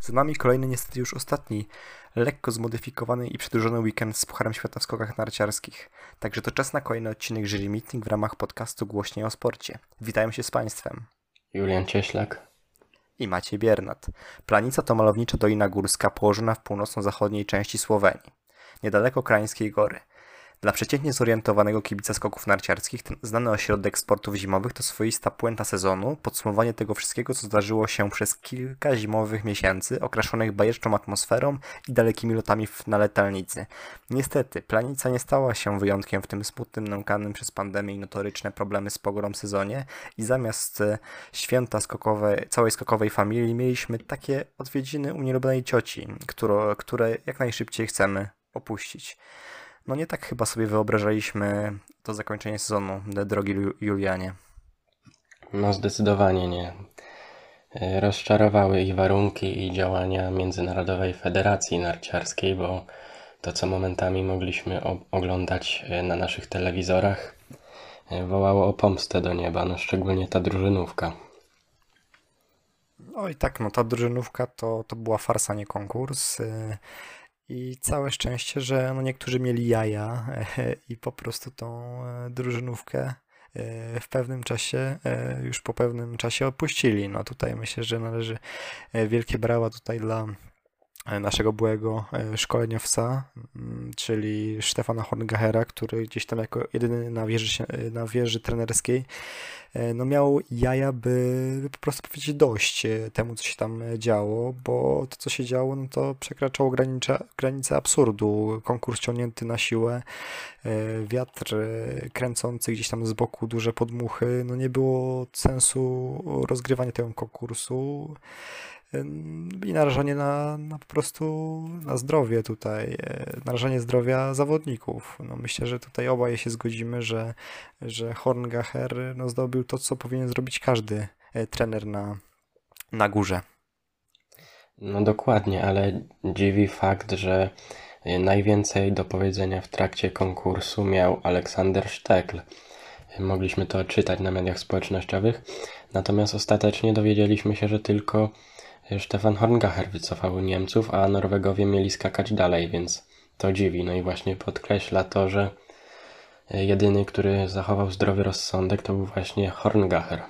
Za nami kolejny, niestety już ostatni, lekko zmodyfikowany i przedłużony weekend z Pucharem Świata w skokach narciarskich. Także to czas na kolejny odcinek Jury Meeting w ramach podcastu Głośniej o Sporcie. Witam się z Państwem. Julian Cieślak. I Maciej Biernat. Planica to malownicza dolina górska położona w północno-zachodniej części Słowenii, niedaleko Krańskiej Gory. Dla przeciętnie zorientowanego kibica skoków narciarskich ten znany ośrodek sportów zimowych to swoista puenta sezonu, podsumowanie tego wszystkiego, co zdarzyło się przez kilka zimowych miesięcy, okraszonych bajeczną atmosferą i dalekimi lotami na letalnicy. Niestety, planica nie stała się wyjątkiem w tym smutnym, nękanym przez pandemię i notoryczne problemy z pogodą sezonie i zamiast e, święta skokowe, całej skokowej familii mieliśmy takie odwiedziny u nielubionej cioci, które, które jak najszybciej chcemy opuścić. No nie tak chyba sobie wyobrażaliśmy to zakończenie sezonu, drogi Julianie. No zdecydowanie nie. E, rozczarowały i warunki i działania Międzynarodowej Federacji Narciarskiej, bo to co momentami mogliśmy oglądać e, na naszych telewizorach e, wołało o pomstę do nieba, no szczególnie ta drużynówka. Oj tak, no ta drużynówka to, to była farsa, nie konkurs. I całe szczęście, że no niektórzy mieli jaja i po prostu tą e, drużynówkę e, w pewnym czasie, e, już po pewnym czasie opuścili. No tutaj myślę, że należy wielkie brawa tutaj dla naszego byłego szkoleniowca, mm, czyli Stefana Horngachera, który gdzieś tam jako jedyny na wieży, na wieży trenerskiej E, no miał jaja, by, po prostu powiedzieć dość e, temu, co się tam działo, bo to, co się działo, no to przekraczało granicze, granice absurdu. Konkurs ciągnięty na siłę, e, wiatr kręcący gdzieś tam z boku duże podmuchy, no nie było sensu rozgrywania tego konkursu i narażanie na, na po prostu na zdrowie tutaj, e, narażanie zdrowia zawodników. No myślę, że tutaj obaj się zgodzimy, że, że Horngacher no zdobył to, co powinien zrobić każdy e, trener na, na górze. No dokładnie, ale dziwi fakt, że najwięcej do powiedzenia w trakcie konkursu miał Aleksander Sztekl. Mogliśmy to czytać na mediach społecznościowych, natomiast ostatecznie dowiedzieliśmy się, że tylko Stefan Horngacher wycofał Niemców, a Norwegowie mieli skakać dalej, więc to dziwi. No i właśnie podkreśla to, że jedyny, który zachował zdrowy rozsądek, to był właśnie Horngacher.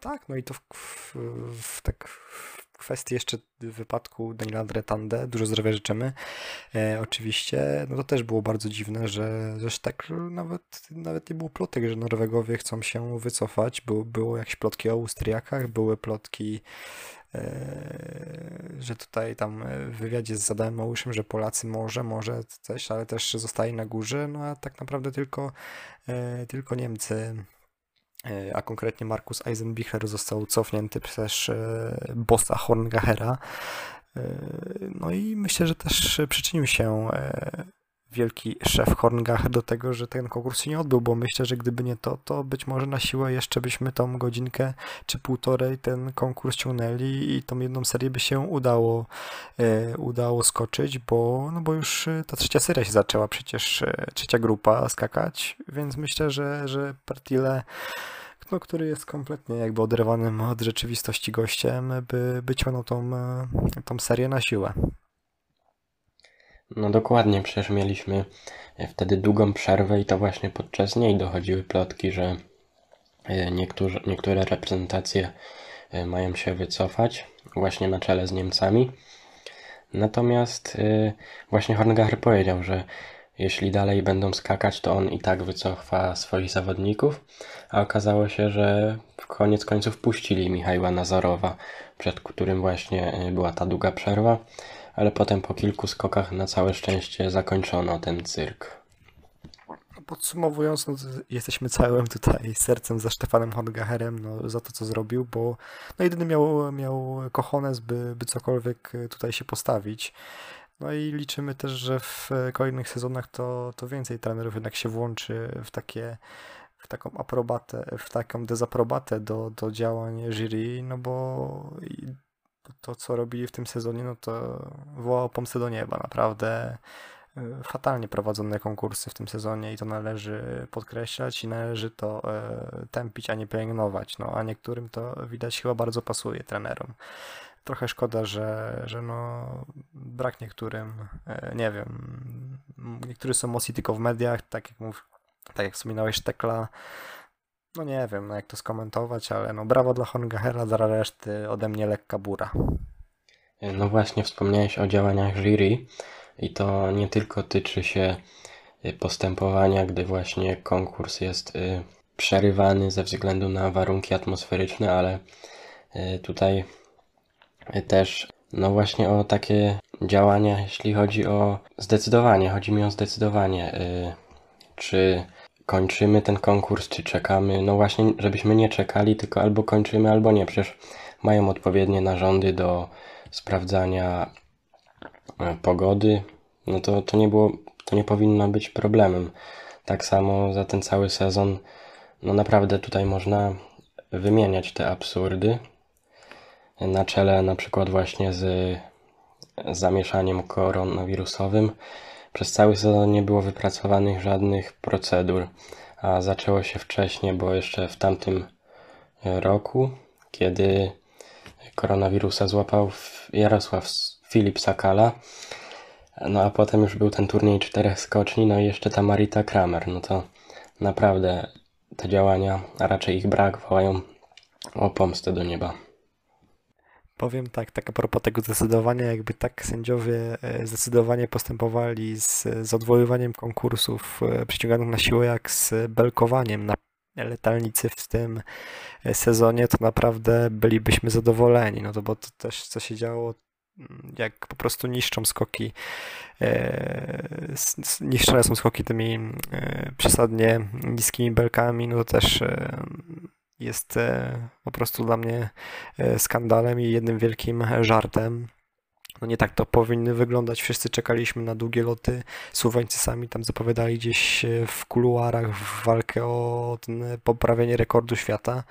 Tak, no i to w, w, w tak w kwestii jeszcze wypadku Daniela Dretande, dużo zdrowia życzymy. E, oczywiście, no to też było bardzo dziwne, że, że tak nawet, nawet nie było plotek, że Norwegowie chcą się wycofać. Było, było jakieś plotki o Austriakach, były plotki E, że tutaj tam w wywiadzie z Adamem Małyszem, że Polacy może, może coś, ale też zostaje na górze, no a tak naprawdę tylko, e, tylko Niemcy e, a konkretnie Markus Eisenbichler został cofnięty przez bossa Horngachera. No i myślę, że też przyczynił się wielki szef Horngach do tego, że ten konkurs się nie odbył, bo myślę, że gdyby nie to, to być może na siłę jeszcze byśmy tą godzinkę czy półtorej ten konkurs ciągnęli i tą jedną serię by się udało, e, udało skoczyć, bo, no bo już e, ta trzecia seria się zaczęła, przecież e, trzecia grupa skakać, więc myślę, że, że Partile no, który jest kompletnie jakby oderwanym od rzeczywistości gościem, by, by ciągnął tą, e, tą serię na siłę. No dokładnie, przecież mieliśmy e, wtedy długą przerwę i to właśnie podczas niej dochodziły plotki, że e, niektóre, reprezentacje e, mają się wycofać właśnie na czele z Niemcami. Natomiast właśnie Horngacher powiedział, że jeśli dalej będą skakać, to on i tak wycofa swoich zawodników, a okazało się, że w koniec końców puścili Michała Nazarowa, przed którym właśnie była ta długa przerwa ale potem po kilku skokach na całe szczęście zakończono ten cyrk. Podsumowując, no, jesteśmy całym tutaj sercem za Stefanem Horngacherem no, za to, co zrobił, bo no, jedyny miał, miał kochones, by, by cokolwiek tutaj się postawić. No i liczymy też, że w kolejnych sezonach to, to więcej trenerów jednak się włączy w takie w taką aprobatę, w taką dezaprobatę do, do działań jury, no bo to, co robili w tym sezonie, no to wołało pomstę do nieba. Naprawdę e, fatalnie prowadzone konkursy w tym sezonie i to należy podkreślać i należy to e, tępić, a nie pielęgnować. No, a niektórym to widać chyba bardzo pasuje trenerom. trochę szkoda, że, że no brak niektórym, e, nie wiem, niektórzy są mocni tylko w mediach, tak jak mów, tak jak wspominałeś Tekla, no nie wiem, no jak to skomentować, ale no brawo dla Hongahera, dla reszty ode mnie lekka bura. No właśnie wspomniałeś o działaniach jury i to nie tylko tyczy się y, postępowania, gdy właśnie konkurs jest y, przerywany ze względu na warunki atmosferyczne, ale y, tutaj też no właśnie o takie działania, jeśli chodzi o zdecydowanie, chodzi mi o zdecydowanie, czy kończymy ten konkurs, czy czekamy. No właśnie, żebyśmy nie czekali, tylko albo kończymy, albo nie. Przecież mają odpowiednie narządy do sprawdzania e, pogody. No to, to nie było, to nie powinno być problemem. Tak samo za ten cały sezon, no naprawdę tutaj można wymieniać te absurdy. Na czele na przykład właśnie z zamieszaniem koronawirusowym przez cały sezon nie było wypracowanych żadnych procedur, a zaczęło się wcześniej, bo jeszcze w tamtym roku, kiedy koronawirusa złapał Jarosław Filip Sakala, no a potem już był ten turniej czterech skoczni, no i jeszcze ta Marita Kramer, no to naprawdę te działania, a raczej ich brak, wołają o pomstę do nieba. Powiem tak, tak a propos tego zdecydowania, jakby tak sędziowie e, zdecydowanie postępowali z, z odwoływaniem konkursów e, przyciąganych na siłę, jak z belkowaniem na letalnicy w tym e, sezonie, to naprawdę bylibyśmy zadowoleni. No to bo to też co się działo, mm, jak po prostu niszczą skoki, niszczone są skoki tymi przesadnie niskimi belkami, no to też jest e, po prostu dla mnie e, skandalem i jednym wielkim żartem. No nie tak to powinny wyglądać. Wszyscy czekaliśmy na długie loty. Słoweńcy sami tam zapowiadali gdzieś e, w kuluarach walkę o poprawienie rekordu świata.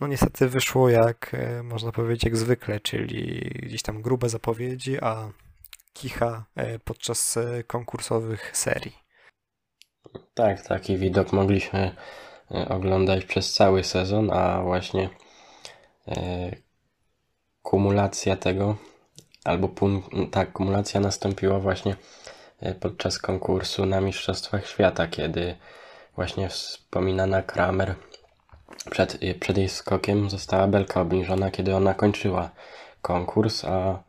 No niestety wyszło jak, można powiedzieć, jak zwykle, czyli gdzieś tam grube zapowiedzi, a kicha podczas konkursowych serii. Tak, taki widok mogliśmy oglądać przez cały sezon, a właśnie e, kumulacja tego, albo tak, kumulacja nastąpiła właśnie e, podczas konkursu na Mistrzostwach Świata, kiedy właśnie wspominana Kramer przed, przed jej skokiem została belka obniżona, kiedy ona kończyła konkurs, a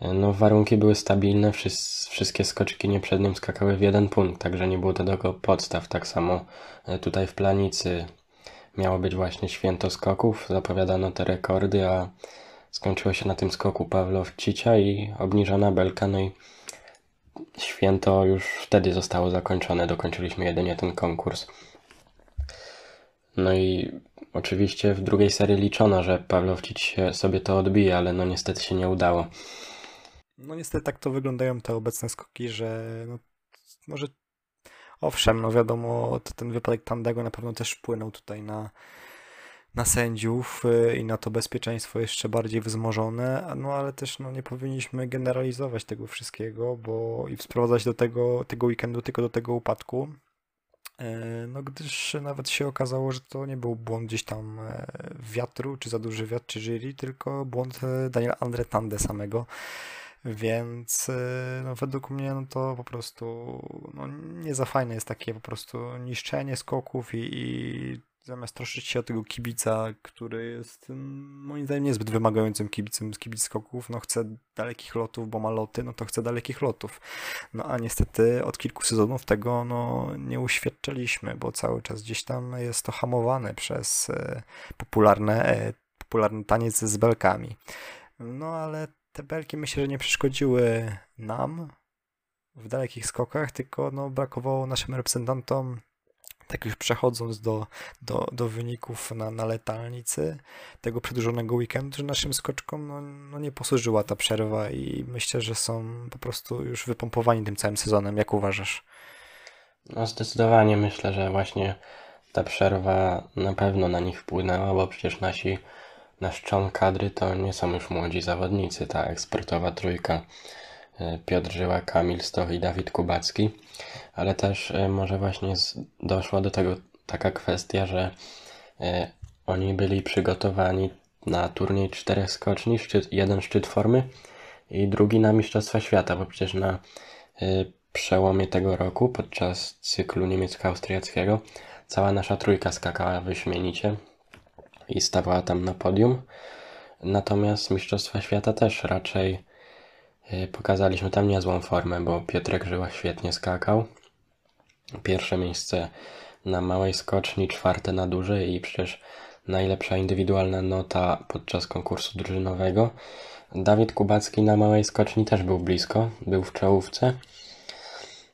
no, warunki były stabilne, wszystkie skoczki nie przed nim skakały w jeden punkt, także nie było do tego podstaw. Tak samo e, tutaj w Planicy miało być właśnie święto skoków, zapowiadano te rekordy, a skończyło się na tym skoku Pawlowcicia i obniżona belka, no i święto już wtedy zostało zakończone, dokończyliśmy jedynie ten konkurs. No i oczywiście w drugiej serii liczono, że Pawlowcic sobie to odbije, ale no niestety się nie udało. No niestety tak to wyglądają te obecne skoki, że no, może owszem, no wiadomo, ten wypadek Tandego na pewno też wpłynął tutaj na, na sędziów y, i na to bezpieczeństwo jeszcze bardziej wzmożone, no ale też no, nie powinniśmy generalizować tego wszystkiego, bo i sprowadzać do tego, tego weekendu tylko do tego upadku. E, no gdyż nawet się okazało, że to nie był błąd gdzieś tam e, wiatru, czy za duży wiatr, czy jury, tylko błąd e, Daniela Andre samego. Więc y, no, według mnie no, to po prostu no, nie za fajne jest takie po prostu niszczenie skoków i, i zamiast troszczyć się o tego kibica, który jest moim zdaniem niezbyt wymagającym kibicem kibic skoków, no chce dalekich lotów, bo ma loty, no to chce dalekich lotów. No a niestety od kilku sezonów tego no, nie uświadczyliśmy, bo cały czas gdzieś tam jest to hamowane przez e, popularne, e, popularny taniec z belkami. No ale te belki myślę, że nie przeszkodziły nam w dalekich skokach, tylko no, brakowało naszym reprezentantom, tak już przechodząc do, do, do wyników na, na letalnicy tego przedłużonego weekendu, że naszym skoczkom no, no nie posłużyła ta przerwa i myślę, że są po prostu już wypompowani tym całym sezonem. Jak uważasz? No zdecydowanie myślę, że właśnie ta przerwa na pewno na nich wpłynęła, bo przecież nasi Nasz człon kadry to nie są już młodzi zawodnicy, ta eksportowa trójka e, Piotr Żyła, Kamil Stoch i Dawid Kubacki, ale też e, może właśnie doszła do tego taka kwestia, że e, oni byli przygotowani na turniej czterech skoczni, szczyt, jeden szczyt formy i drugi na Mistrzostwa Świata, bo przecież na przełomie tego roku, podczas cyklu niemiecko-austriackiego, cała nasza trójka skakała wyśmienicie i stawała tam na podium. Natomiast Mistrzostwa Świata też raczej y, pokazaliśmy tam niezłą formę, bo Piotrek Żyła świetnie skakał. Pierwsze miejsce na małej skoczni, czwarte na dużej i przecież najlepsza indywidualna nota podczas konkursu drużynowego. Dawid Kubacki na małej skoczni też był blisko, był w czołówce.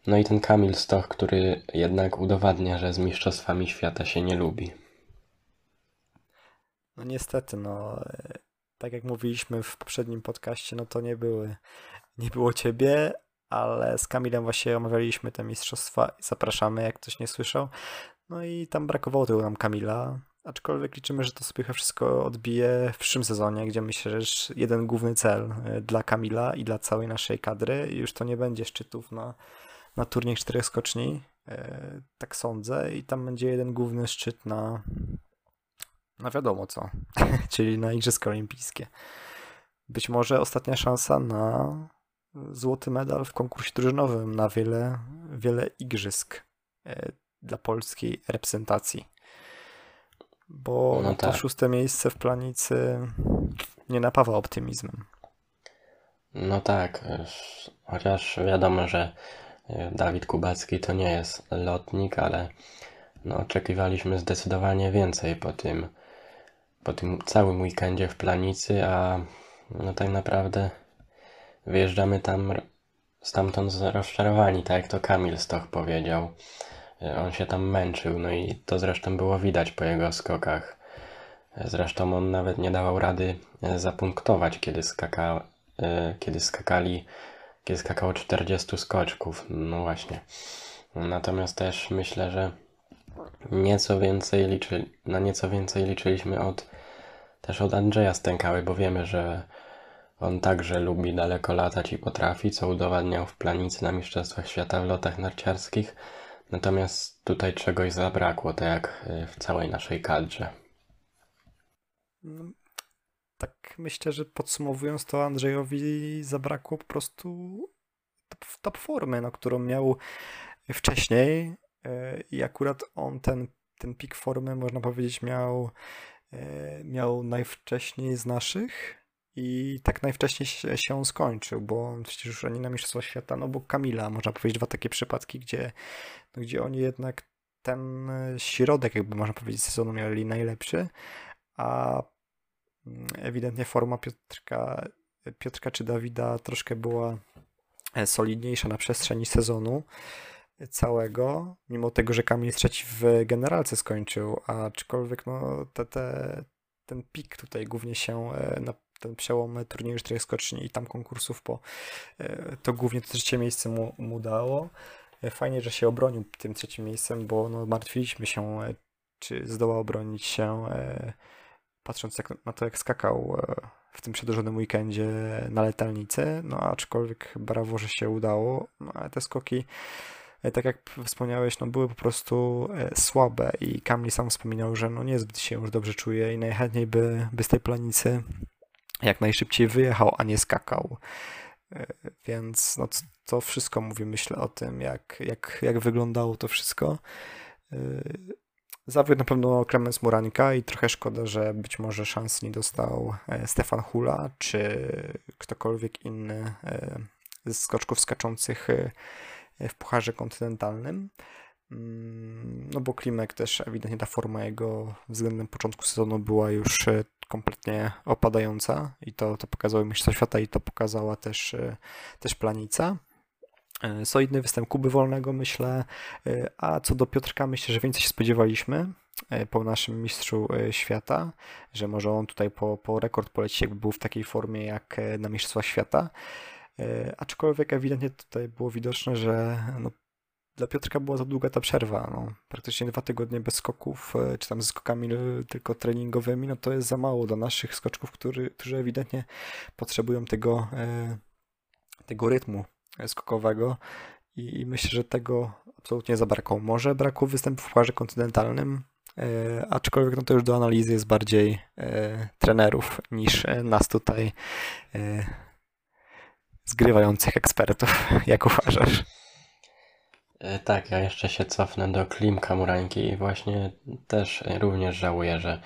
No i ten Kamil Stoch, który jednak udowadnia, że z mistrzostwami świata się nie lubi. No niestety, no tak jak mówiliśmy w poprzednim podcaście, no to nie były, nie było ciebie, ale z Kamilem właśnie omawialiśmy te mistrzostwa i zapraszamy, jak ktoś nie słyszał. No i tam brakowało tego nam Kamila, aczkolwiek liczymy, że to sobie wszystko odbije w przyszłym sezonie, gdzie myślę, że jeden główny cel e, dla Kamila i dla całej naszej kadry już to nie będzie szczytów na, na turniej czterech skoczni, e, tak sądzę, i tam będzie jeden główny szczyt na, na wiadomo co, czyli na Igrzyska Olimpijskie. Być może ostatnia szansa na złoty medal w konkursie drużynowym na wiele, wiele igrzysk e, dla polskiej reprezentacji. Bo no tak. to szóste miejsce w planicy nie napawa optymizmem. No tak, chociaż wiadomo, że e, Dawid Kubacki to nie jest lotnik, ale no, oczekiwaliśmy zdecydowanie więcej po tym, po tym całym weekendzie w planicy, a no tak naprawdę wyjeżdżamy tam stamtąd rozczarowani, tak jak to Kamil Stoch powiedział. E, on się tam męczył, no i to zresztą było widać po jego skokach. E, zresztą on nawet nie dawał rady e, zapunktować, kiedy, skaka, kiedy skakali, kiedy skakało 40 skoczków. No właśnie. Natomiast też myślę, że nieco więcej liczy, na nieco więcej liczyliśmy od też od Andrzeja Stękały, bo wiemy, że on także lubi daleko latać i potrafi, co udowadniał w planicy na Mistrzostwach Świata w lotach narciarskich. Natomiast tutaj czegoś zabrakło, tak jak y, w całej naszej kadrze. No, tak myślę, że podsumowując to Andrzejowi zabrakło po prostu top, top formy, no, którą miał wcześniej i akurat on ten, ten pik formy można powiedzieć miał, y, miał najwcześniej z naszych i tak najwcześniej się on skończył, bo przecież już oni na Mistrzostwa Świata, no bo Kamila, można powiedzieć, dwa takie przypadki, gdzie, no gdzie oni jednak ten środek, jakby można powiedzieć, sezonu mieli najlepszy, a mm, ewidentnie forma Piotrka, Piotrka czy Dawida troszkę była e, solidniejsza na przestrzeni sezonu całego, mimo tego, że Kamil trzeci w generalce skończył, aczkolwiek no, te, te, ten pik tutaj głównie się e, na ten przełom turnieju czterech skoczni i tam konkursów po, e, to głównie to trzecie miejsce mu, mu dało. E, fajnie, że się obronił tym trzecim miejscem, bo no, martwiliśmy się, czy zdoła obronić się, patrząc jak, na to, jak skakał w tym przedłużonym weekendzie na letalnicy, no aczkolwiek brawo, że się udało, no ale te skoki tak jak wspomniałeś, no były po prostu słabe i Kamli sam wspominał, że no niezbyt się już dobrze czuje i najchętniej by, by z tej planicy jak najszybciej wyjechał, a nie skakał. E, więc no, to wszystko mówi, myślę o tym, jak, jak, jak wyglądało to wszystko. E, zawiódł na pewno Klemens Murańka i trochę szkoda, że być może szans nie dostał e, Stefan Hula czy ktokolwiek inny z skoczków skaczących w Pucharze Kontynentalnym. Mm, no bo Klimek też ewidentnie ta forma jego względem początku sezonu była już e, kompletnie opadająca i to, to pokazało Mistrzostwa Świata i to pokazała też, e, też Planica. E, solidny występ Kuby Wolnego myślę, a co do Piotrka myślę, że więcej się spodziewaliśmy po naszym mistrzu świata, że może on tutaj po, po rekord poleci, jakby był w takiej formie jak na Mistrzostwa Świata. Aczkolwiek ewidentnie tutaj było widoczne, że no, dla Piotrka była za długa ta przerwa. No. Praktycznie dwa tygodnie bez skoków, e, czy tam z skokami tylko treningowymi, no to jest za mało dla naszych skoczków, który, którzy ewidentnie potrzebują tego, e, tego rytmu skokowego i, myślę, że tego absolutnie zabrakło. Może braku występu w parze kontynentalnym, aczkolwiek no to już do analizy jest bardziej trenerów niż nas tutaj zgrywających ekspertów. Jak uważasz? E, tak, ja jeszcze się cofnę do Klimka Murańki i właśnie też również żałuję, że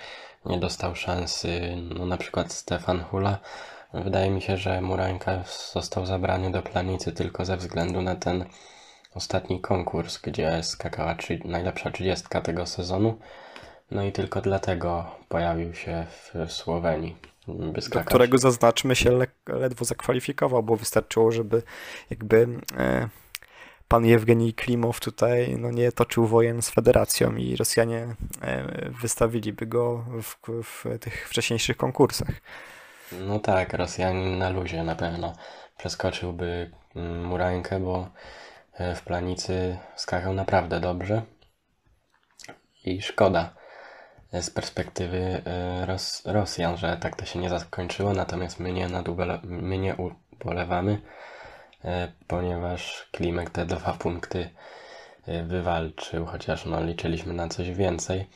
nie dostał szansy, no na przykład Stefan Hula. Wydaje mi się, że Murańka został zabrany do planicy tylko ze względu na ten ostatni konkurs, gdzie skakała czy, najlepsza trzydziestka tego sezonu. No i tylko dlatego pojawił się w Słowenii. Do którego zaznaczmy się le ledwo zakwalifikował, bo wystarczyło, żeby jakby e, pan Jewgenij Klimow tutaj no, nie toczył wojen z federacją i Rosjanie e, wystawiliby go w, w tych wcześniejszych konkursach. No tak, Rosjanin na luzie na pewno. Przeskoczyłby mm, Murańkę, bo e, w planicy skakał naprawdę dobrze. I szkoda z perspektywy Ros Rosjan, że tak to się nie zakończyło, natomiast my nie, my nie ubolewamy E, ponieważ Klimek te dwa punkty e, wywalczył, chociaż no, liczyliśmy na coś więcej,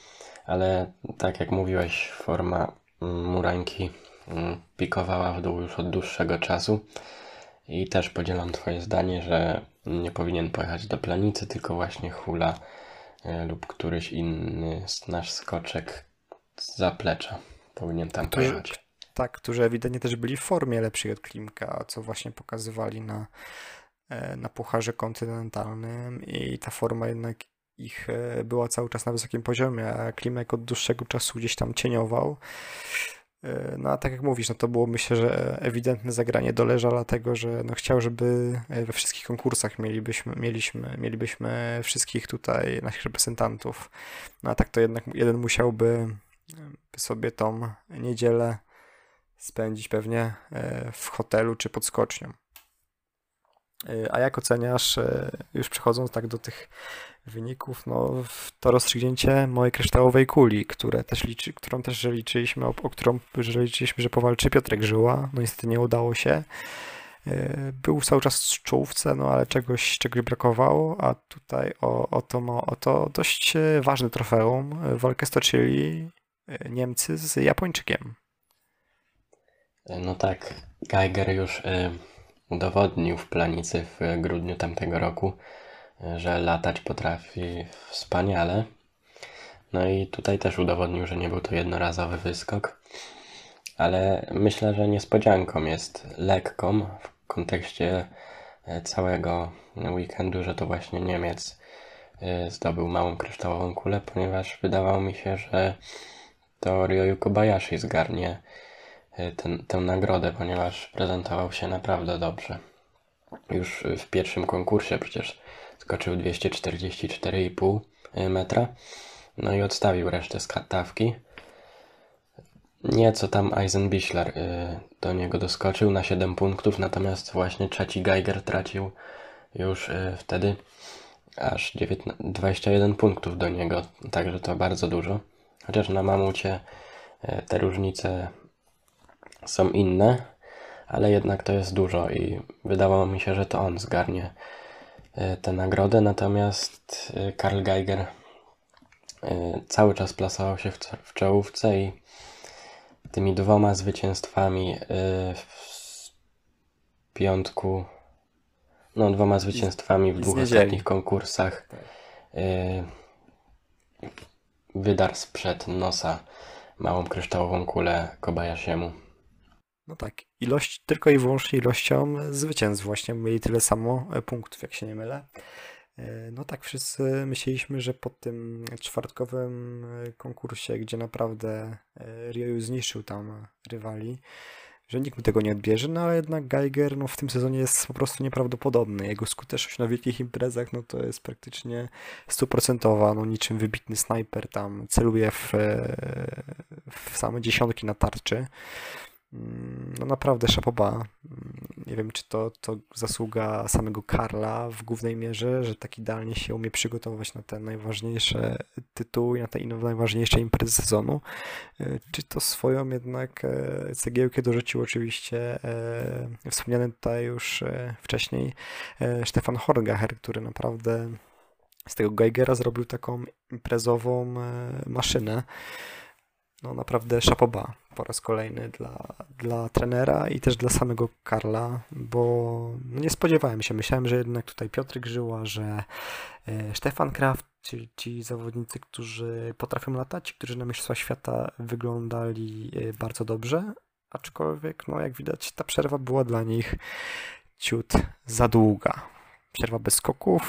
ale tak jak mówiłeś, forma mm, Murańki mm, pikowała w dół już od dłuższego czasu. I też podzielam Twoje zdanie, że nie powinien pojechać do Planicy, tylko właśnie Hula e, lub któryś inny nasz skoczek z zaplecza powinien tam pojechać tak, którzy ewidentnie też byli w formie lepszej od Klimka, co właśnie pokazywali na, e, na Pucharze Kontynentalnym i ta forma jednak ich e, była cały czas na wysokim poziomie, a Klimek od dłuższego czasu gdzieś tam cieniował. E, no a tak jak mówisz, no to było myślę, że ewidentne zagranie doleża, dlatego że no chciał, żeby we wszystkich konkursach mielibyśmy, mieliśmy, mielibyśmy wszystkich tutaj naszych reprezentantów. No a tak to jednak jeden musiałby sobie tą niedzielę spędzić pewnie e, w hotelu czy pod skocznią. E, a jak oceniasz, e, już przechodząc tak do tych wyników, no to rozstrzygnięcie mojej kryształowej kuli, które też liczy, którą też liczyliśmy, o, o którą że liczyliśmy, że powalczy Piotrek Żyła, no niestety nie udało się. Był cały czas w czołówce, no ale czegoś, czegoś brakowało, a tutaj o, o, to, o to dość ważne trofeum walkę stoczyli Niemcy z Japończykiem. No tak, Geiger już udowodnił w planicy w grudniu tamtego roku, że latać potrafi wspaniale. No i tutaj też udowodnił, że nie był to jednorazowy wyskok, ale myślę, że niespodzianką jest lekką w kontekście y, całego weekendu, że to właśnie Niemiec zdobył małą kryształową kulę, ponieważ wydawało mi się, że to Ryoyu Kobayashi zgarnie E, ten, tę nagrodę, ponieważ prezentował się naprawdę dobrze. Już w pierwszym konkursie przecież skoczył 244,5 e, metra, no i odstawił resztę skatawki. Nieco tam Eisenbichler e, do niego doskoczył na 7 punktów, natomiast właśnie trzeci Geiger tracił już wtedy aż 19, 21 punktów do niego, także to bardzo dużo. Chociaż na mamucie te różnice są inne, ale jednak to jest dużo i wydawało mi się, że to on zgarnie e, tę nagrodę, natomiast e, Karl Geiger e, cały czas plasował się w czołówce i tymi dwoma zwycięstwami w piątku, no dwoma zwycięstwami w dwóch ostatnich konkursach wydarł sprzed nosa małą kryształową kulę Kobayashiemu. No tak, ilość, tylko i wyłącznie ilością zwycięstw właśnie mieli tyle samo e, punktów, jak się nie mylę. E, no tak, wszyscy myśleliśmy, że po tym czwartkowym e, konkursie, gdzie naprawdę Ryoyu zniszczył tam rywali, że nikt mu tego nie odbierze, no ale jednak Geiger no, w tym sezonie jest po prostu nieprawdopodobny. Jego skuteczność na wielkich imprezach no, to jest praktycznie stuprocentowa, no niczym wybitny snajper tam celuje w, w same dziesiątki na tarczy. Mm, no naprawdę szapoba. Mm, nie wiem, czy to, to zasługa samego Karla w głównej mierze, że tak idealnie się umie przygotować na te najważniejsze tytuły, na te najważniejsze imprezy sezonu. E, czy to swoją jednak e, cegiełkę dorzucił oczywiście e, wspomniany tutaj już wcześniej Stefan Horgacher, który naprawdę z tego Geigera zrobił taką imprezową maszynę. No naprawdę szapoba po raz kolejny dla, dla trenera i też dla samego Karla, bo nie spodziewałem się. Myślałem, że jednak tutaj Piotr Grzyła, że Stefan Kraft, czyli ci zawodnicy, którzy potrafią latać, którzy na Mistrzostwa Świata wyglądali bardzo dobrze, aczkolwiek, no jak widać, ta przerwa była dla nich ciut za długa. Przerwa bez skoków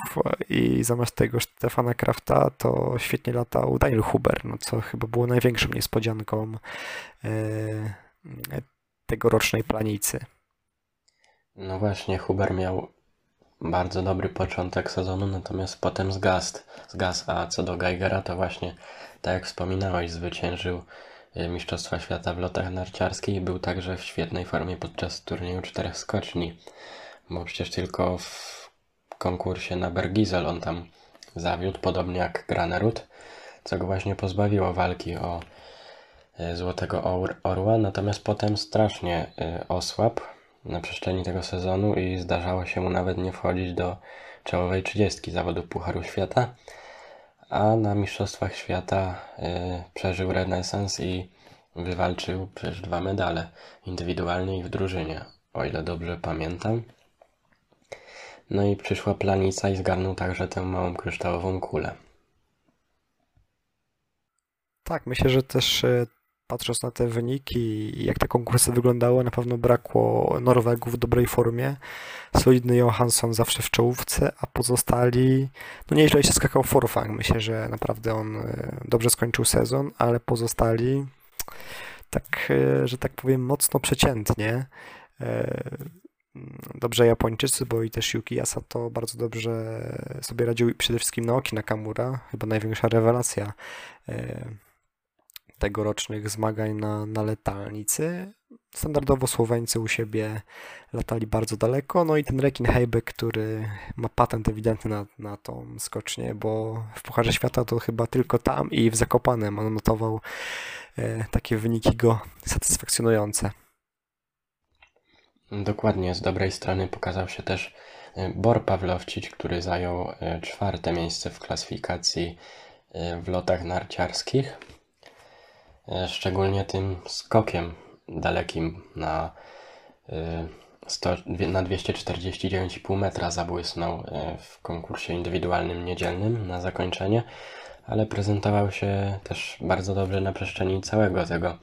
i zamiast tego Stefana Krafta to świetnie latał Daniel Huber, no co chyba było największą niespodzianką e, tegorocznej planicy. No właśnie, Huber miał bardzo dobry początek sezonu, natomiast potem zgasł, zgasł. A co do Geigera, to właśnie, tak jak wspominałeś, zwyciężył Y, Mistrzostwa Świata w lotach narciarskich i był także w świetnej formie podczas turnieju czterech skoczni, bo przecież tylko w konkursie na Bergizel on tam zawiódł, podobnie jak Granerud, co go właśnie pozbawiło walki o y, Złotego Orła, natomiast potem strasznie y, osłabł na przestrzeni tego sezonu i zdarzało się mu nawet nie wchodzić do czołowej trzydziestki zawodu Pucharu Świata. A na Mistrzostwach Świata y, przeżył renesans i wywalczył przecież dwa medale, indywidualnie i w drużynie, o ile dobrze pamiętam. No i przyszła planica i zgarnął także tę małą kryształową kulę. Tak, myślę, że też y, patrząc na te wyniki i jak te konkursy wyglądały, na pewno brakło Norwegów w dobrej formie. Solidny Johansson zawsze w czołówce, a pozostali, no nieźle się skakał Forfang. Myślę, że naprawdę on e, dobrze skończył sezon, ale pozostali tak, e, że tak powiem, mocno przeciętnie. E, dobrze Japończycy, bo i też Yuki Asato bardzo dobrze sobie radził przede wszystkim Naoki Nakamura, chyba największa rewelacja tegorocznych zmagań na, na letalnicy. Standardowo Słoweńcy u siebie latali bardzo daleko, no i ten rekin Heibeck, który ma patent ewidentny na, na tą skocznię, bo w Pucharze Świata to chyba tylko tam i w Zakopanem on notował e, takie wyniki go satysfakcjonujące. Dokładnie, z dobrej strony pokazał się też e, Bor Pawlowcic, który zajął e, czwarte miejsce w klasyfikacji e, w lotach narciarskich. Szczególnie tym skokiem dalekim na, 100, e, na 249,5 metra zabłysnął w konkursie indywidualnym niedzielnym na zakończenie, ale prezentował się też bardzo dobrze na przestrzeni całego tego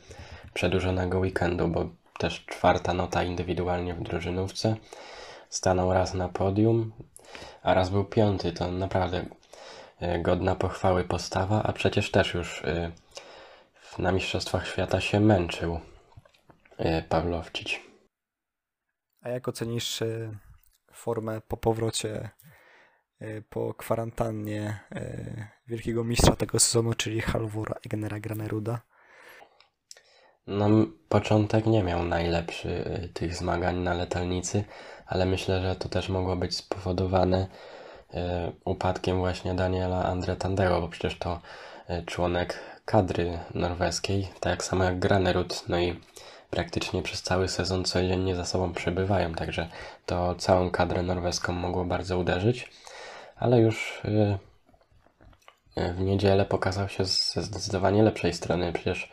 przedłużonego weekendu, bo też czwarta nota indywidualnie w drużynówce. Stanął raz na podium, a raz był piąty. To naprawdę godna pochwały postawa, a przecież też już na Mistrzostwach Świata się męczył e, Pawlowcic. A jak ocenisz e, formę po powrocie e, po kwarantannie wielkiego mistrza tego sezonu, czyli Halvora Egnera Graneruda? No, początek nie miał najlepszy tych zmagań na letalnicy, ale myślę, że to też mogło być spowodowane upadkiem właśnie Daniela Andretandego, bo przecież to członek kadry norweskiej, tak samo jak Granerud, no i praktycznie przez cały sezon codziennie za sobą przebywają, także to całą kadrę norweską mogło bardzo uderzyć, ale już y, y, w niedzielę pokazał się ze zdecydowanie lepszej strony, przecież y,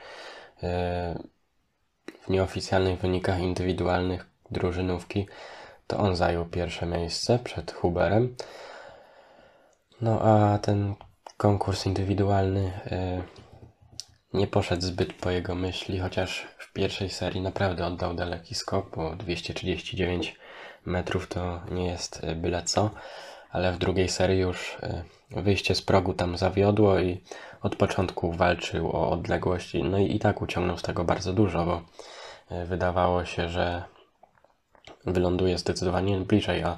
w nieoficjalnych wynikach indywidualnych drużynówki to on zajął pierwsze miejsce przed Huberem. No a ten konkurs indywidualny nie poszedł zbyt po jego myśli, chociaż w pierwszej serii naprawdę oddał daleki skok, bo 239 metrów to nie jest e, byle co, ale w drugiej serii już e, wyjście z progu tam zawiodło i od początku walczył o odległość, no i, i tak uciągnął z tego bardzo dużo, bo e, wydawało się, że wyląduje zdecydowanie bliżej, a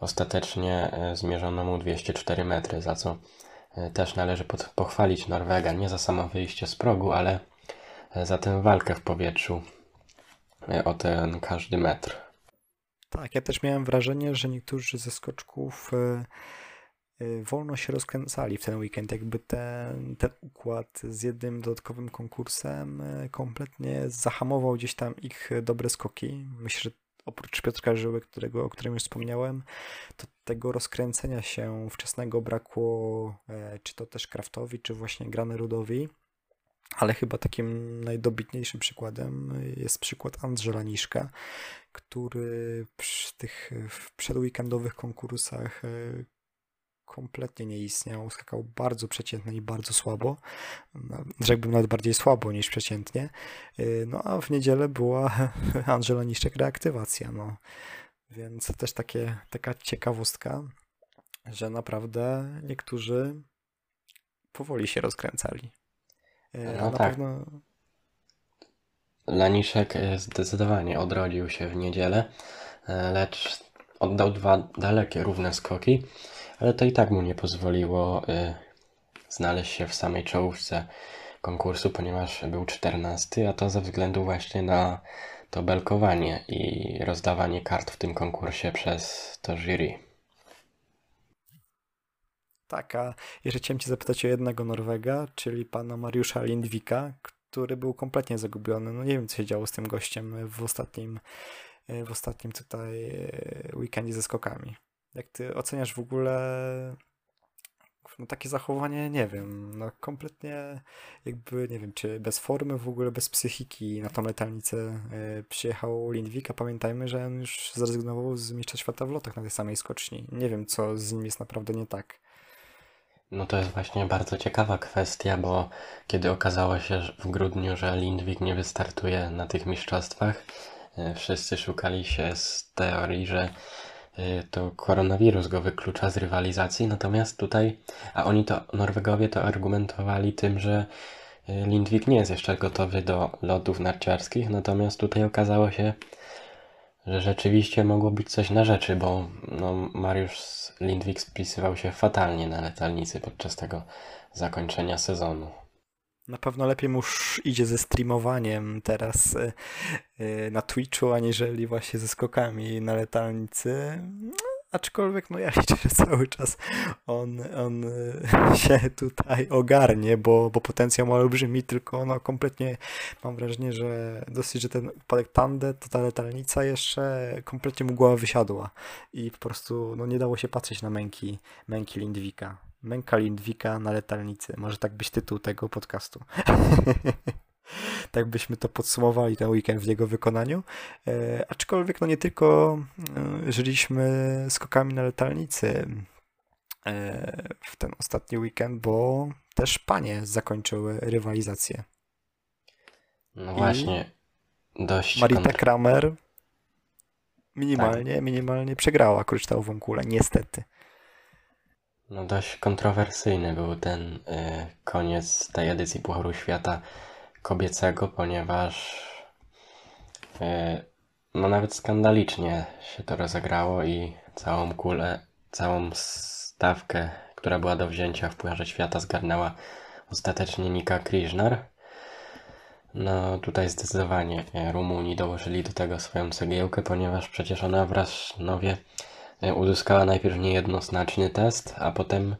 ostatecznie zmierzono mu 204 metry, za co E, też należy pochwalić Norwega nie za samo wyjście z progu, ale e, za tę walkę w powietrzu e, o ten każdy metr. Tak, ja też miałem wrażenie, że niektórzy ze skoczków wolno się rozkręcali w ten weekend. Jakby ten, ten układ z jednym dodatkowym konkursem kompletnie zahamował gdzieś tam ich dobre skoki. Myślę, że oprócz Piotrka Żyły, którego, o którym już wspomniałem, to tego rozkręcenia się wczesnego brakło, e, czy to też Kraftowi, czy właśnie Granerudowi. Ale chyba takim najdobitniejszym przykładem jest przykład Andrzela Niszka, który przy tych przedweekendowych konkursach e, kompletnie nie istniał. Skakał bardzo przeciętnie i bardzo słabo. Rzekłbym nawet bardziej słabo niż przeciętnie. Y, no a w niedzielę była Angela Niszczek reaktywacja. No. Więc też takie, taka ciekawostka, że naprawdę niektórzy powoli się rozkręcali. Y, no na tak. pewno Laniszek y, zdecydowanie odrodził się w niedzielę, lecz oddał dwa dalekie, równe skoki ale to i tak mu nie pozwoliło y, znaleźć się w samej czołówce konkursu, ponieważ był 14, a to ze względu właśnie na to belkowanie i rozdawanie kart w tym konkursie przez to jury. Tak, a jeszcze chciałem Cię zapytać o jednego Norwega, czyli pana Mariusza Lindwika, który był kompletnie zagubiony. No nie wiem, co się działo z tym gościem w ostatnim, w ostatnim tutaj e, weekendzie ze skokami. Jak ty oceniasz w ogóle no takie zachowanie, nie wiem, no kompletnie jakby, nie wiem, czy bez formy, w ogóle bez psychiki na tą letalnicę yy, przyjechał Lindwik, a pamiętajmy, że on już zrezygnował z mistrza świata w lotach na tej samej skoczni. Nie wiem, co z nim jest naprawdę nie tak. No to jest właśnie bardzo ciekawa kwestia, bo kiedy okazało się w grudniu, że Lindwik nie wystartuje na tych mistrzostwach, yy, wszyscy szukali się z teorii, że to koronawirus go wyklucza z rywalizacji, natomiast tutaj, a oni to, Norwegowie to argumentowali tym, że y, Lindwik nie jest jeszcze gotowy do lotów narciarskich, natomiast tutaj okazało się, że rzeczywiście mogło być coś na rzeczy, bo no, Mariusz Lindwik spisywał się fatalnie na letalnicy podczas tego zakończenia sezonu. Na pewno lepiej mu idzie ze streamowaniem teraz y, y, na Twitchu, aniżeli właśnie ze skokami na letalnicy. No, aczkolwiek no ja liczę, że cały czas on, on y, się tutaj ogarnie, bo, bo potencjał ma olbrzymi, tylko no kompletnie mam wrażenie, że dosyć, że ten upadek Tande, to ta letalnica jeszcze kompletnie mu głowa wysiadła i po prostu no nie dało się patrzeć na męki, męki Lindwika. Męka Lindwika na letalnicy. Może tak być tytuł tego podcastu. tak byśmy to podsumowali ten weekend w jego wykonaniu. E, aczkolwiek no nie tylko e, żyliśmy skokami na letalnicy e, w ten ostatni weekend, bo też panie zakończyły rywalizację. No właśnie, dość. Marita Kramer minimalnie, tak. minimalnie przegrała kryształową kulę, niestety. No dość kontrowersyjny był ten y, koniec tej edycji Pucharu Świata kobiecego, ponieważ y, no nawet skandalicznie się to rozegrało i całą kulę, całą stawkę, która była do wzięcia w Pucharze Świata zgarnęła ostatecznie Nika Krishnar. No tutaj zdecydowanie Rumuni dołożyli do tego swoją cegiełkę, ponieważ przecież ona w Rasznowie E, uzyskała najpierw niejednoznaczny test, a potem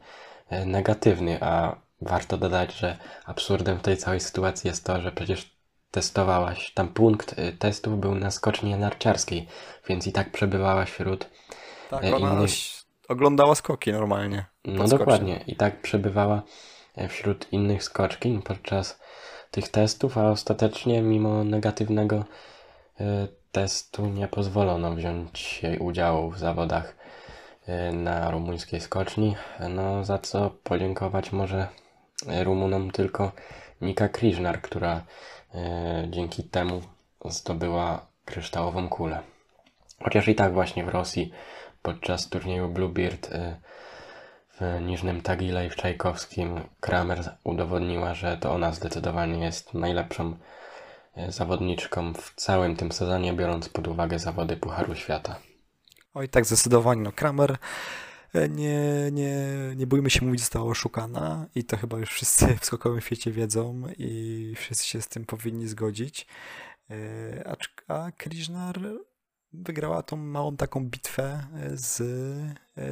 e, negatywny, a warto dodać, że absurdem w tej całej sytuacji jest to, że przecież testowałaś, tam punkt e, testów był na skoczni narciarskiej, więc i tak przebywałaś wśród tak, innych... oglądała skoki normalnie. No dokładnie, i tak przebywała wśród innych skoczkin podczas tych testów, a ostatecznie mimo negatywnego testu nie pozwolono wziąć jej udziału w zawodach y, na rumuńskiej skoczni, no za co podziękować może Rumunom tylko Nika Krishnar, która y, dzięki temu zdobyła kryształową kulę. Chociaż i tak właśnie w Rosji podczas turnieju Bluebeard y, w Niżnym Tagile i w Czajkowskim Kramer udowodniła, że to ona zdecydowanie jest najlepszą E, zawodniczką w całym tym sezonie, biorąc pod uwagę zawody Pucharu Świata. Oj, tak zdecydowanie. No, Kramer e, nie, nie, nie bójmy się mówić, została oszukana i to chyba już wszyscy w skokowym świecie wiedzą i wszyscy się z tym powinni zgodzić. E, a, a wygrała tą małą taką bitwę z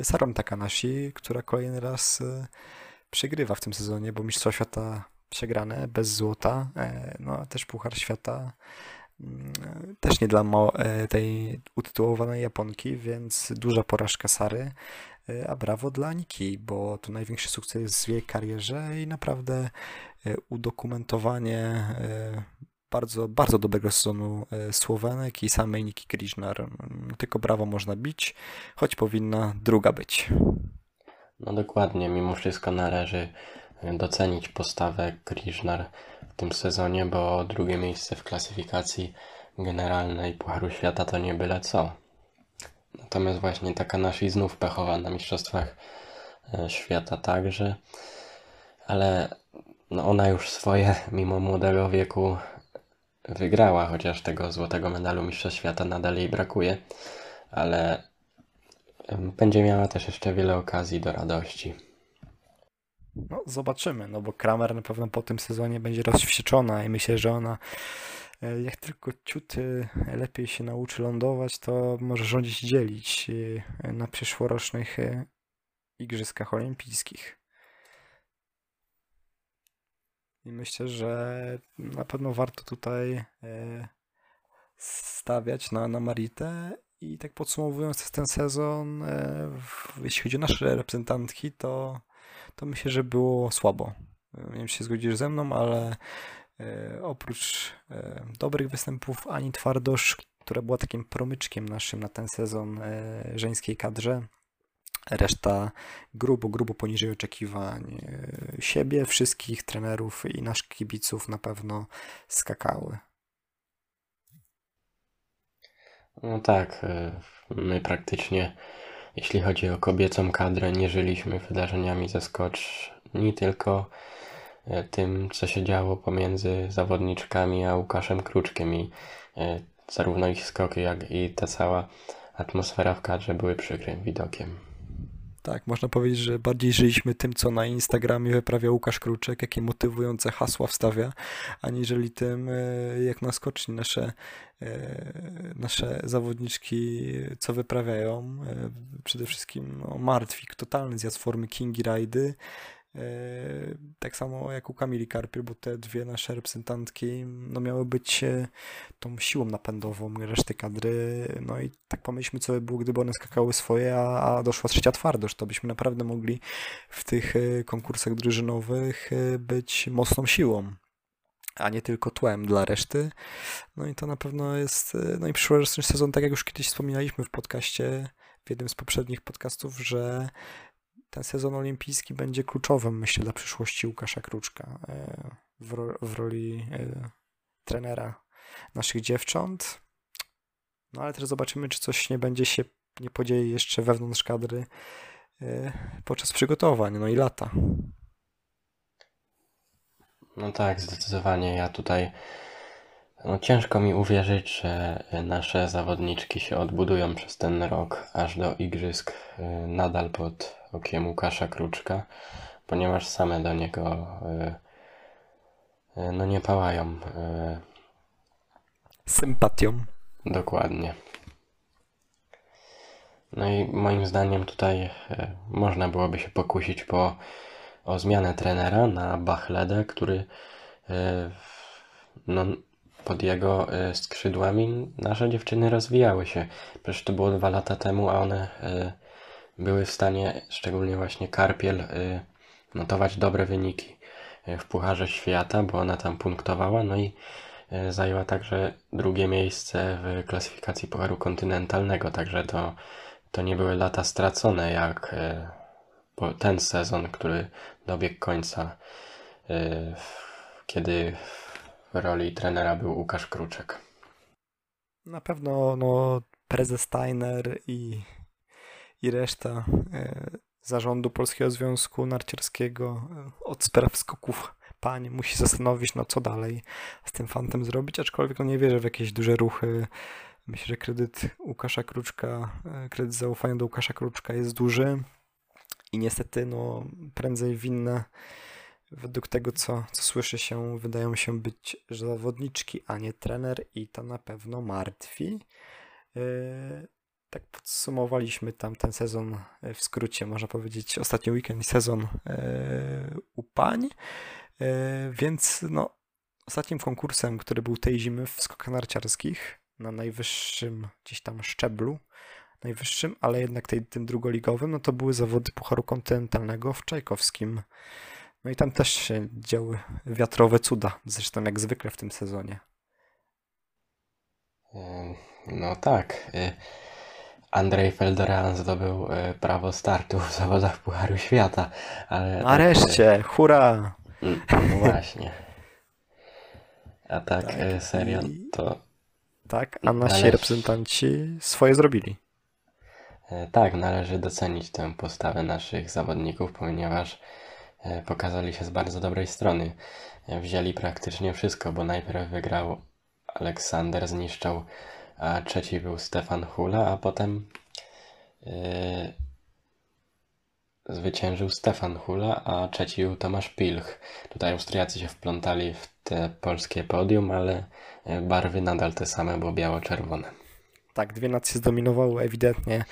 Sarą Takanashi, która kolejny raz przegrywa w tym sezonie, bo Mistrzostwa Świata przegrane bez złota. E, no też Puchar Świata mm, też nie dla tej utytułowanej Japonki, więc duża porażka Sary, a brawo dla Niki, bo to największy sukces w jej karierze i naprawdę udokumentowanie bardzo, bardzo dobrego sezonu Słowenek i samej Niki Krishnar. Tylko brawo można bić, choć powinna druga być. No dokładnie, mimo wszystko należy docenić postawę Krishnar w tym sezonie, bo drugie miejsce w klasyfikacji generalnej Pucharu Świata to nie byle co. Natomiast właśnie taka nasi znów pechowa na Mistrzostwach e, Świata także, ale no ona już swoje, mimo młodego wieku, wygrała, chociaż tego złotego medalu Mistrzostw Świata nadal jej brakuje, ale będzie miała też jeszcze wiele okazji do radości. No, zobaczymy, no bo Kramer na pewno po tym sezonie będzie rozwścieczona i myślę, że ona e, jak tylko ciuty lepiej się nauczy lądować, to może rządzić dzielić e, na przyszłorocznych e, Igrzyskach Olimpijskich. I myślę, że na pewno warto tutaj stawiać na, na Maritę. I tak podsumowując ten sezon, jeśli chodzi o nasze reprezentantki, to to myślę, że było słabo. Nie wiem, czy się zgodzisz ze mną, ale e, oprócz e, dobrych występów Ani Twardosz, która była takim promyczkiem naszym na ten sezon e, żeńskiej kadrze, reszta grubo, grubo poniżej oczekiwań siebie, wszystkich trenerów i naszych kibiców na pewno skakały. No tak, my praktycznie jeśli chodzi o kobiecą kadrę, nie żyliśmy wydarzeniami zaskoczni, tylko e, tym, co się działo pomiędzy zawodniczkami a Łukaszem Kruczkiem i e, zarówno ich skoki, jak i ta cała atmosfera w kadrze były przykrym widokiem. Tak, można powiedzieć, że bardziej żyliśmy tym, co na Instagramie wyprawia Łukasz Kruczek, jakie motywujące hasła wstawia, aniżeli tym, e, jak na skoczni nasze, e, nasze zawodniczki co wyprawiają. E, przede wszystkim no, martwik, totalny zjazd formy Kingi Rajdy, tak samo jak u Kamili Karpiel, bo te dwie nasze reprezentantki no, miały być e, tą siłą napędową reszty kadry. No i tak pomyślmy, co by było, gdyby one skakały swoje, a, a doszła trzecia twardość. To byśmy naprawdę mogli w tych e, konkursach drużynowych być mocną siłą a nie tylko tłem dla reszty. No i to na pewno jest, no i przyszłoroczny sezon, tak jak już kiedyś wspominaliśmy w podcaście, w jednym z poprzednich podcastów, że ten sezon olimpijski będzie kluczowym, myślę, dla przyszłości Łukasza Kruczka e, w, ro w roli e, trenera naszych dziewcząt. No ale też zobaczymy, czy coś nie będzie się, nie podzieje jeszcze wewnątrz kadry e, podczas przygotowań, no i lata. No tak, zdecydowanie. Ja tutaj no ciężko mi uwierzyć, że nasze zawodniczki się odbudują przez ten rok aż do igrzysk nadal pod okiem Łukasza Kruczka, ponieważ same do niego y, y, no nie pałają y, sympatią. Dokładnie. No i moim zdaniem tutaj można byłoby się pokusić po, o zmianę trenera na Bachledę, który no, pod jego skrzydłami nasze dziewczyny rozwijały się. Przecież to było dwa lata temu, a one były w stanie, szczególnie właśnie Karpiel, y, notować dobre wyniki y, w Pucharze Świata, bo ona tam punktowała, no i y, zajęła także drugie miejsce w klasyfikacji Pucharu Kontynentalnego, także to, to nie były lata stracone jak ten sezon, który dobiegł końca, kiedy w roli trenera był Łukasz Kruczek. Na pewno no, prezes Steiner i i reszta e, zarządu Polskiego Związku Narciarskiego e, od spraw skoków pań musi zastanowić, no co dalej z tym fantem zrobić, aczkolwiek no nie wierzę w jakieś duże ruchy. Myślę, że kredyt Łukasza Kruczka, e, kredyt zaufania do Łukasza Kruczka jest duży i niestety no prędzej winne według tego, co, co słyszy się, wydają się być zawodniczki, a nie trener i to na pewno martwi tak podsumowaliśmy tam ten sezon e, w skrócie, można powiedzieć, ostatni weekend i sezon e, u pań. E, więc no, ostatnim konkursem, który był tej zimy w skokach narciarskich na najwyższym gdzieś tam szczeblu, najwyższym, ale jednak tej, tym drugoligowym, no to były zawody Pucharu Kontynentalnego w Czajkowskim. No i tam też się działy wiatrowe cuda, zresztą jak zwykle w tym sezonie. No tak. Andrzej Feldoran zdobył y, prawo startu w zawodach Pucharu Świata, ale... Nareszcie, hurra! Mm, no właśnie. A tak, tak serio, to... Tak, a nasi należy... reprezentanci swoje zrobili. Tak, należy docenić tę postawę naszych zawodników, ponieważ pokazali się z bardzo dobrej strony. Wzięli praktycznie wszystko, bo najpierw wygrał Aleksander zniszczał, a trzeci był Stefan Hula, a potem yy, zwyciężył Stefan Hula, a trzeci był Tomasz Pilch. Tutaj Austriacy się wplątali w te polskie podium, ale yy, barwy nadal te same, bo biało-czerwone. Tak, dwie nacje zdominowały ewidentnie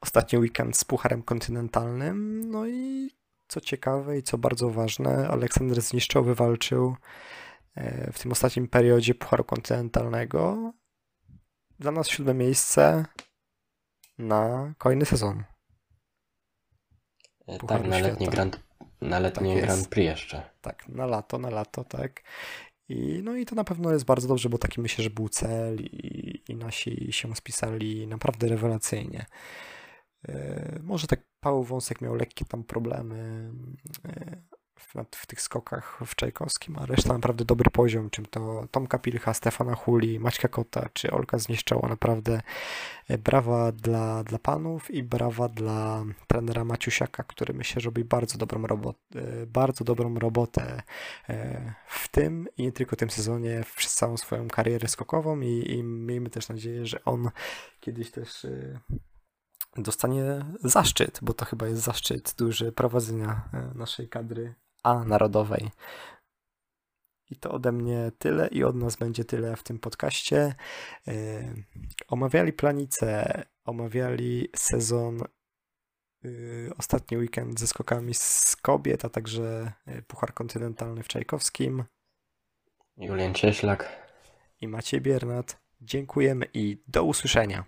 ostatni weekend z Pucharem Kontynentalnym. No i co ciekawe i co bardzo ważne, Aleksander zniszczył, wywalczył E, w tym ostatnim periodzie Pucharu Kontynentalnego. Dla nas siódme miejsce na kolejny sezon. E, tak, na letni, grand, na letni tak Grand Prix jeszcze. Tak, na lato, na lato, tak. I, no i to na pewno jest bardzo dobrze, bo taki myślę, że był cel i, i nasi się spisali naprawdę rewelacyjnie. Yy, może tak Paweł Wąsek miał lekkie tam problemy, yy, w, w tych skokach w Czajkowskim, a reszta naprawdę dobry poziom, czym to Tomka Pilcha, Stefana Huli, Maćka Kota czy Olka Zniszczała, naprawdę e, brawa dla, dla panów i brawa dla trenera Maciusiaka, który myślę, że robi bardzo dobrą robotę, bardzo dobrą robotę e, w tym i nie tylko tym sezonie, przez całą swoją karierę skokową i, i miejmy też nadzieję, że on kiedyś też e, dostanie zaszczyt, bo to chyba jest zaszczyt duży prowadzenia naszej kadry a narodowej. I to ode mnie tyle i od nas będzie tyle w tym podcaście. Yy, omawiali planicę, omawiali sezon yy, ostatni weekend ze skokami z kobiet, a także yy, Puchar Kontynentalny w Czajkowskim. Julian Cieślak i Maciej Biernat. Dziękujemy i do usłyszenia.